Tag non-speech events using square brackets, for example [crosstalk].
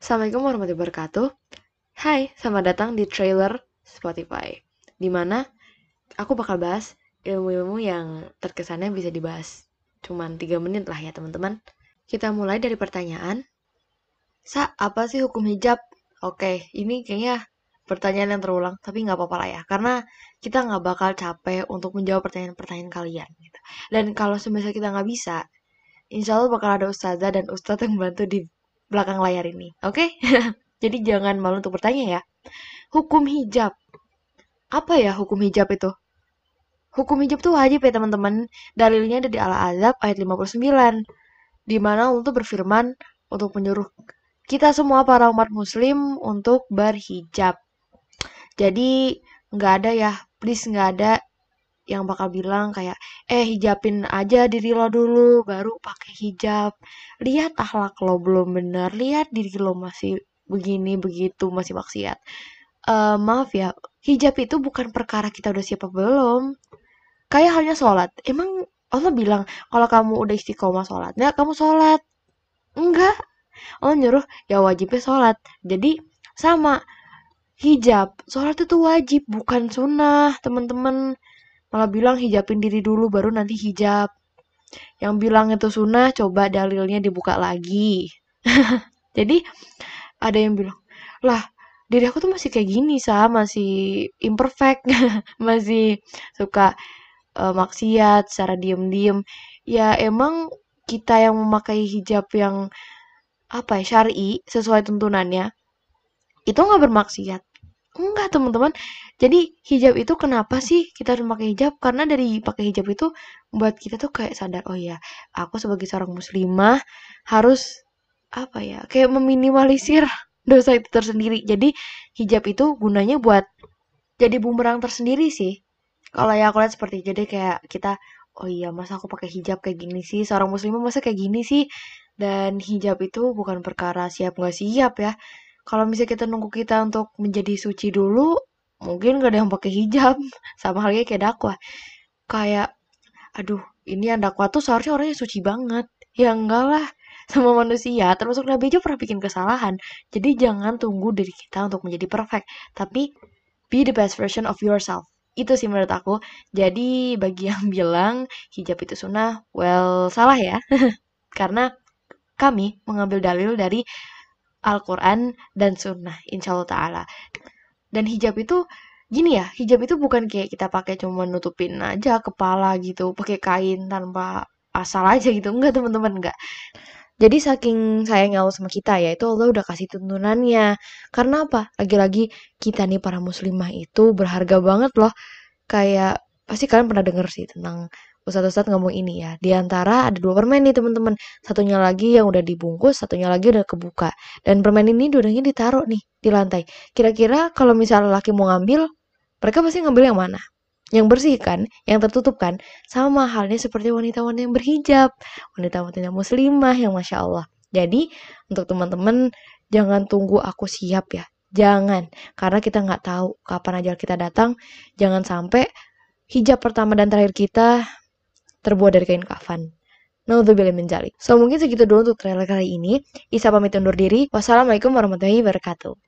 Assalamualaikum warahmatullahi wabarakatuh. Hai, selamat datang di trailer Spotify. Di mana aku bakal bahas ilmu-ilmu yang terkesannya bisa dibahas. Cuman 3 menit lah ya teman-teman. Kita mulai dari pertanyaan. Sa, apa sih hukum hijab? Oke, ini kayaknya pertanyaan yang terulang, tapi nggak apa-apa lah ya. Karena kita nggak bakal capek untuk menjawab pertanyaan-pertanyaan kalian. Gitu. Dan kalau semisal kita nggak bisa, insya Allah bakal ada ustazah dan ustadz yang bantu di belakang layar ini. Oke? Okay? [laughs] Jadi jangan malu untuk bertanya ya. Hukum hijab. Apa ya hukum hijab itu? Hukum hijab itu wajib ya teman-teman. Dalilnya ada di Al-Azab ayat 59. Di mana Allah berfirman untuk menyuruh kita semua para umat muslim untuk berhijab. Jadi nggak ada ya, please nggak ada yang bakal bilang kayak eh hijabin aja diri lo dulu baru pakai hijab. Lihat akhlak lo belum benar lihat diri lo masih begini begitu masih maksiat. Uh, maaf ya hijab itu bukan perkara kita udah siapa belum. Kayak halnya sholat. Emang Allah bilang kalau kamu udah istiqomah sholat nggak kamu sholat. Enggak. Allah nyuruh ya wajibnya sholat. Jadi sama hijab sholat itu wajib bukan sunnah teman-teman malah bilang hijabin diri dulu baru nanti hijab. Yang bilang itu sunnah coba dalilnya dibuka lagi. [laughs] Jadi ada yang bilang lah diri aku tuh masih kayak gini sah masih imperfect [laughs] masih suka uh, maksiat secara diem-diem. Ya emang kita yang memakai hijab yang apa ya syari sesuai tuntunannya itu nggak bermaksiat enggak teman-teman jadi hijab itu kenapa sih kita harus pakai hijab? Karena dari pakai hijab itu buat kita tuh kayak sadar, oh ya, aku sebagai seorang muslimah harus apa ya, kayak meminimalisir [laughs] dosa itu tersendiri. Jadi hijab itu gunanya buat jadi bumerang tersendiri sih. Kalau ya aku lihat seperti jadi kayak kita oh iya masa aku pakai hijab kayak gini sih seorang muslimah masa kayak gini sih dan hijab itu bukan perkara siap nggak siap ya kalau misalnya kita nunggu kita untuk menjadi suci dulu mungkin gak ada yang pakai hijab. [laughs] Sama halnya kayak dakwah. Kayak aduh ini yang dakwah tuh seharusnya orangnya suci banget. Ya enggak lah [laughs] sama manusia. Termasuk Nabi aja pernah bikin kesalahan. Jadi jangan tunggu diri kita untuk menjadi perfect tapi be the best version of yourself. Itu sih menurut aku. Jadi bagi yang [laughs] bilang hijab itu sunnah well salah ya. Karena kami mengambil dalil dari Al-Quran dan sunnah insya Allah ta'ala. Dan hijab itu gini ya hijab itu bukan kayak kita pakai cuma nutupin aja kepala gitu pakai kain tanpa asal aja gitu. Enggak teman-teman enggak. Jadi saking sayangnya Allah sama kita ya itu Allah udah kasih tuntunannya. Karena apa? Lagi-lagi kita nih para muslimah itu berharga banget loh. Kayak pasti kalian pernah denger sih tentang Ustadz-ustadz ngomong ini ya. Di antara ada dua permen nih teman-teman. Satunya lagi yang udah dibungkus, satunya lagi udah kebuka. Dan permen ini dudanya ditaruh nih di lantai. Kira-kira kalau misalnya laki mau ngambil, mereka pasti ngambil yang mana? Yang bersih kan, yang tertutup kan. Sama halnya seperti wanita-wanita yang berhijab. Wanita-wanita muslimah yang Masya Allah. Jadi untuk teman-teman jangan tunggu aku siap ya. Jangan, karena kita nggak tahu kapan ajal kita datang. Jangan sampai hijab pertama dan terakhir kita terbuat dari kain kafan. Naudzubillah min jalik. So mungkin segitu dulu untuk trailer kali ini. Isa pamit undur diri. Wassalamualaikum warahmatullahi wabarakatuh.